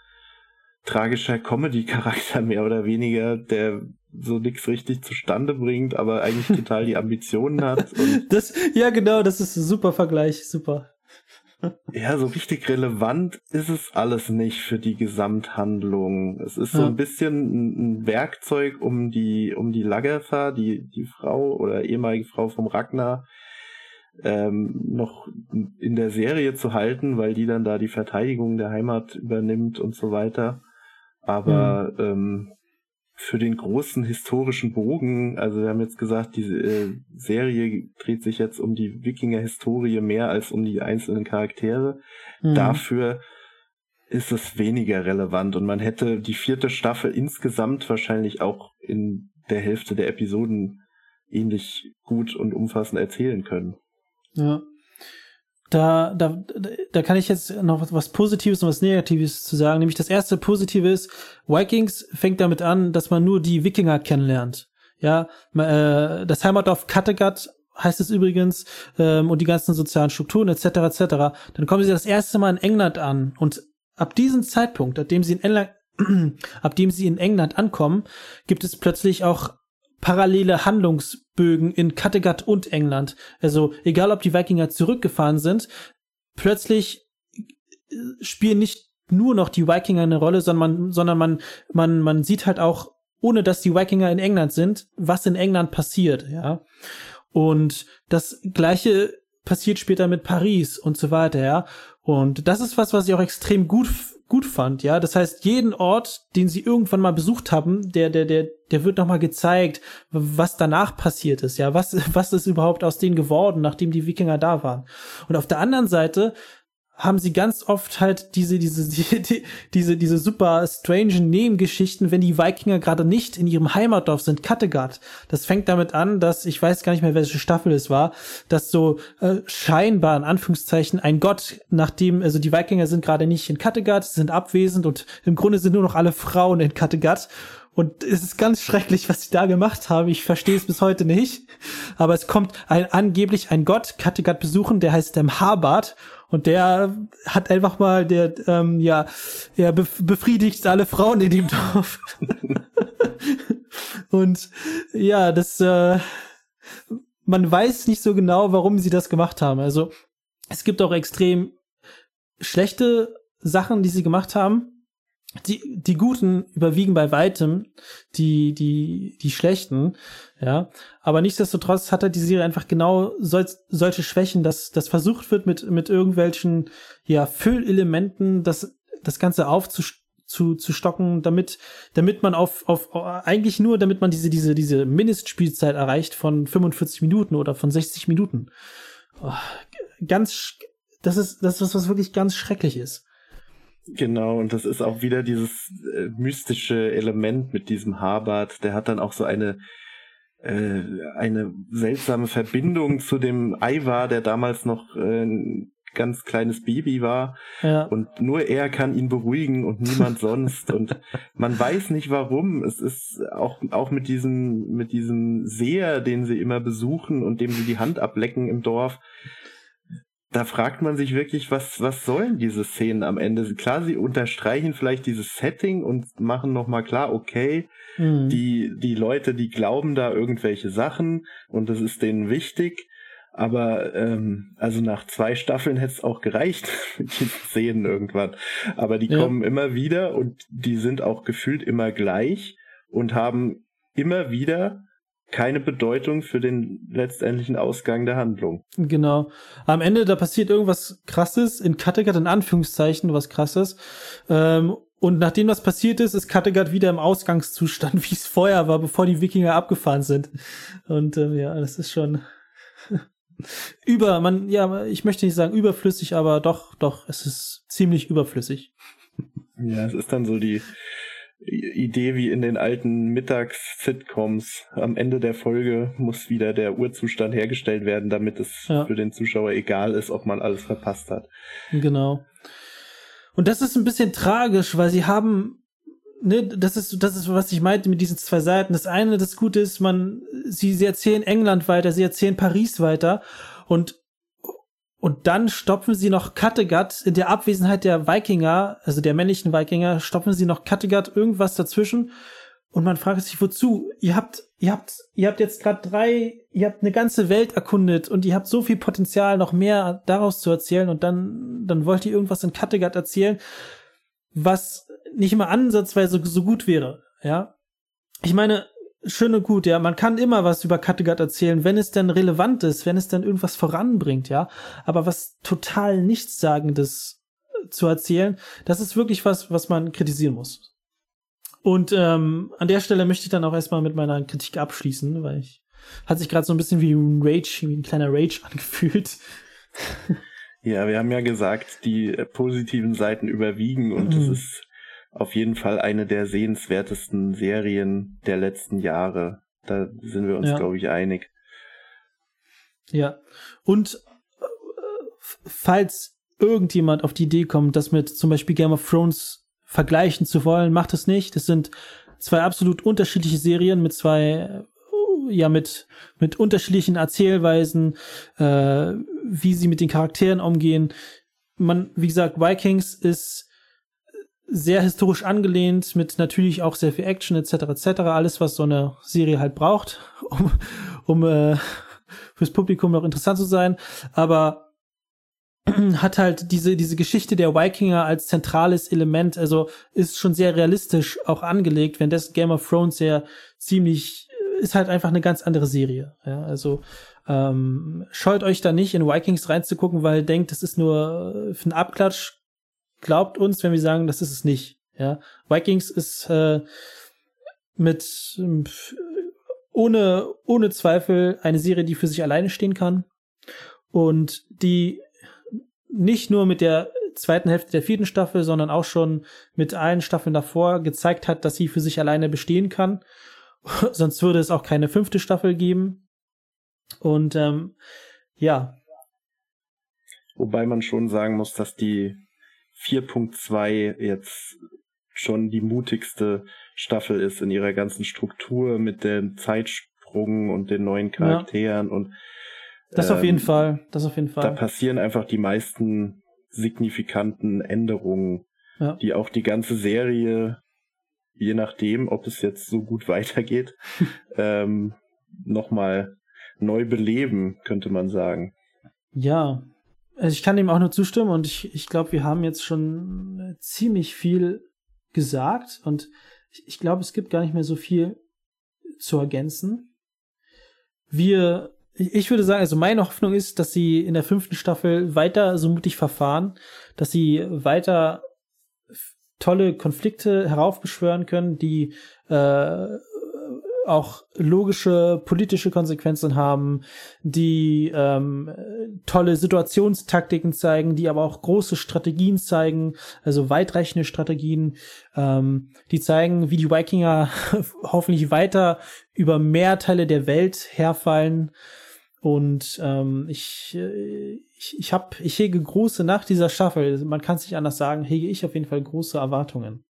tragischer Comedy-Charakter mehr oder weniger, der so nichts richtig zustande bringt, aber eigentlich total die Ambitionen hat. das, ja, genau, das ist ein super Vergleich, super. Ja, so richtig relevant ist es alles nicht für die Gesamthandlung. Es ist so ein bisschen ein Werkzeug, um die, um die Lagertha, die, die Frau oder ehemalige Frau vom Ragnar, ähm, noch in der Serie zu halten, weil die dann da die Verteidigung der Heimat übernimmt und so weiter. Aber mhm. ähm, für den großen historischen Bogen, also wir haben jetzt gesagt, diese äh, Serie dreht sich jetzt um die Wikinger-Historie mehr als um die einzelnen Charaktere. Mhm. Dafür ist es weniger relevant und man hätte die vierte Staffel insgesamt wahrscheinlich auch in der Hälfte der Episoden ähnlich gut und umfassend erzählen können. Ja da, da, da kann ich jetzt noch was, Positives und was Negatives zu sagen. Nämlich das erste Positive ist, Vikings fängt damit an, dass man nur die Wikinger kennenlernt. Ja, äh, das Heimatdorf Kattegat heißt es übrigens, ähm, und die ganzen sozialen Strukturen etc. etc. Dann kommen sie das erste Mal in England an und ab diesem Zeitpunkt, ab dem sie in England, ab dem sie in England ankommen, gibt es plötzlich auch parallele Handlungsbögen in Kattegat und England. Also egal, ob die Wikinger zurückgefahren sind, plötzlich äh, spielen nicht nur noch die Wikinger eine Rolle, sondern man, sondern man, man, man sieht halt auch, ohne dass die Wikinger in England sind, was in England passiert, ja. Und das gleiche passiert später mit Paris und so weiter, ja. Und das ist was, was ich auch extrem gut gut fand, ja. Das heißt, jeden Ort, den sie irgendwann mal besucht haben, der, der, der, der wird nochmal gezeigt, was danach passiert ist, ja. Was, was ist überhaupt aus denen geworden, nachdem die Wikinger da waren. Und auf der anderen Seite haben sie ganz oft halt diese, diese, die, diese, diese super strange Nebengeschichten, wenn die Wikinger gerade nicht in ihrem Heimatdorf sind, Kattegat. Das fängt damit an, dass, ich weiß gar nicht mehr, welche Staffel es war, dass so äh, scheinbar, in Anführungszeichen, ein Gott, nachdem, also die Wikinger sind gerade nicht in Kattegat, sind abwesend und im Grunde sind nur noch alle Frauen in Kattegat. Und es ist ganz schrecklich, was sie da gemacht haben. Ich verstehe es bis heute nicht. Aber es kommt ein, angeblich ein Gott Kattegat besuchen, der heißt dem Habart und der hat einfach mal, der, ähm, ja, er befriedigt alle Frauen in dem Dorf. und ja, das, äh, man weiß nicht so genau, warum sie das gemacht haben. Also es gibt auch extrem schlechte Sachen, die sie gemacht haben die, die Guten überwiegen bei weitem die, die, die Schlechten, ja. Aber nichtsdestotrotz hat er die Serie einfach genau sol solche Schwächen, dass, dass versucht wird, mit, mit irgendwelchen, ja, Füllelementen das, das Ganze aufzustocken zu, zu stocken, damit, damit man auf, auf, eigentlich nur, damit man diese, diese, diese Mindestspielzeit erreicht von 45 Minuten oder von 60 Minuten. Oh, ganz, das ist, das ist was, was wirklich ganz schrecklich ist. Genau, und das ist auch wieder dieses äh, mystische Element mit diesem Haarbart. Der hat dann auch so eine äh, eine seltsame Verbindung zu dem Ivar, der damals noch äh, ein ganz kleines Baby war. Ja. Und nur er kann ihn beruhigen und niemand sonst. und man weiß nicht warum. Es ist auch, auch mit diesem, mit diesem Seher, den sie immer besuchen und dem sie die Hand ablecken im Dorf da fragt man sich wirklich, was, was sollen diese Szenen am Ende? Klar, sie unterstreichen vielleicht dieses Setting und machen nochmal klar, okay, mhm. die, die Leute, die glauben da irgendwelche Sachen und das ist denen wichtig. Aber ähm, also nach zwei Staffeln hätte es auch gereicht mit diesen Szenen irgendwann. Aber die ja. kommen immer wieder und die sind auch gefühlt immer gleich und haben immer wieder keine Bedeutung für den letztendlichen Ausgang der Handlung. Genau. Am Ende, da passiert irgendwas krasses, in Kattegat in Anführungszeichen was krasses. Ähm, und nachdem das passiert ist, ist Kattegat wieder im Ausgangszustand, wie es vorher war, bevor die Wikinger abgefahren sind. Und ähm, ja, das ist schon über, man, ja, ich möchte nicht sagen überflüssig, aber doch, doch, es ist ziemlich überflüssig. Ja, es ist dann so die, Idee wie in den alten Mittags-Sitcoms. Am Ende der Folge muss wieder der Urzustand hergestellt werden, damit es ja. für den Zuschauer egal ist, ob man alles verpasst hat. Genau. Und das ist ein bisschen tragisch, weil sie haben, ne, das ist, das ist, was ich meinte mit diesen zwei Seiten. Das eine, das Gute ist, man, sie, sie erzählen England weiter, sie erzählen Paris weiter und und dann stopfen sie noch Kattegat in der Abwesenheit der Wikinger, also der männlichen Wikinger, stopfen sie noch Kattegat irgendwas dazwischen. Und man fragt sich, wozu? Ihr habt, ihr habt, ihr habt jetzt gerade drei, ihr habt eine ganze Welt erkundet und ihr habt so viel Potenzial, noch mehr daraus zu erzählen und dann, dann wollt ihr irgendwas in Kattegat erzählen, was nicht immer ansatzweise so gut wäre, ja? Ich meine, schön und gut, ja. Man kann immer was über Kattegat erzählen, wenn es denn relevant ist, wenn es dann irgendwas voranbringt, ja. Aber was total Nichtssagendes äh, zu erzählen, das ist wirklich was, was man kritisieren muss. Und ähm, an der Stelle möchte ich dann auch erstmal mit meiner Kritik abschließen, weil ich hat sich gerade so ein bisschen wie ein Rage, wie ein kleiner Rage angefühlt. Ja, wir haben ja gesagt, die positiven Seiten überwiegen und es mhm. ist auf jeden Fall eine der sehenswertesten Serien der letzten Jahre. Da sind wir uns, ja. glaube ich, einig. Ja. Und äh, falls irgendjemand auf die Idee kommt, das mit zum Beispiel Game of Thrones vergleichen zu wollen, macht es nicht. Das sind zwei absolut unterschiedliche Serien mit zwei äh, ja mit mit unterschiedlichen Erzählweisen, äh, wie sie mit den Charakteren umgehen. Man, wie gesagt, Vikings ist sehr historisch angelehnt, mit natürlich auch sehr viel Action etc. etc. Alles, was so eine Serie halt braucht, um, um äh, fürs Publikum noch interessant zu sein. Aber hat halt diese, diese Geschichte der Wikinger als zentrales Element, also ist schon sehr realistisch auch angelegt, wenn das Game of Thrones ja ziemlich, ist halt einfach eine ganz andere Serie. Ja, also ähm, scheut euch da nicht in Vikings reinzugucken, weil denkt, das ist nur für einen Abklatsch. Glaubt uns, wenn wir sagen, das ist es nicht. Ja, Vikings ist äh, mit ohne ohne Zweifel eine Serie, die für sich alleine stehen kann und die nicht nur mit der zweiten Hälfte der vierten Staffel, sondern auch schon mit allen Staffeln davor gezeigt hat, dass sie für sich alleine bestehen kann. Sonst würde es auch keine fünfte Staffel geben. Und ähm, ja. Wobei man schon sagen muss, dass die 4.2 jetzt schon die mutigste Staffel ist in ihrer ganzen Struktur mit dem Zeitsprung und den neuen Charakteren ja. und das auf jeden ähm, Fall, das auf jeden Fall. Da passieren einfach die meisten signifikanten Änderungen, ja. die auch die ganze Serie, je nachdem, ob es jetzt so gut weitergeht, ähm, nochmal neu beleben, könnte man sagen. Ja, also ich kann dem auch nur zustimmen und ich, ich glaube, wir haben jetzt schon ziemlich viel gesagt und ich, ich glaube, es gibt gar nicht mehr so viel zu ergänzen. Wir ich würde sagen, also meine Hoffnung ist, dass sie in der fünften Staffel weiter so mutig verfahren, dass sie weiter tolle Konflikte heraufbeschwören können, die äh, auch logische politische Konsequenzen haben, die ähm, tolle Situationstaktiken zeigen, die aber auch große Strategien zeigen, also weitreichende Strategien, ähm, die zeigen, wie die Wikinger hoffentlich weiter über mehr Teile der Welt herfallen. Und ähm, ich, äh, ich, ich habe, ich hege große nach dieser Staffel, man kann es nicht anders sagen, hege ich auf jeden Fall große Erwartungen.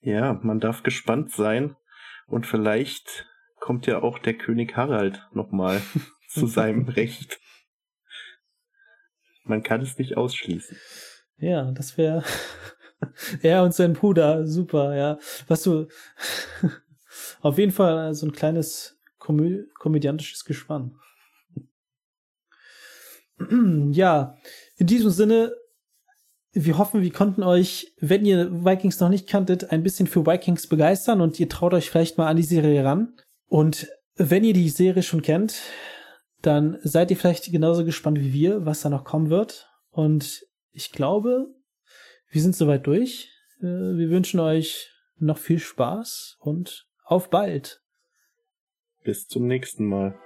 Ja, man darf gespannt sein und vielleicht kommt ja auch der König Harald nochmal zu seinem Recht. Man kann es nicht ausschließen. Ja, das wäre er und sein Bruder, super, ja. Was du auf jeden Fall so ein kleines komö komödiantisches Gespann. ja, in diesem Sinne, wir hoffen, wir konnten euch, wenn ihr Vikings noch nicht kanntet, ein bisschen für Vikings begeistern und ihr traut euch vielleicht mal an die Serie ran. Und wenn ihr die Serie schon kennt, dann seid ihr vielleicht genauso gespannt wie wir, was da noch kommen wird. Und ich glaube, wir sind soweit durch. Äh, wir wünschen euch noch viel Spaß und auf bald. Bis zum nächsten Mal.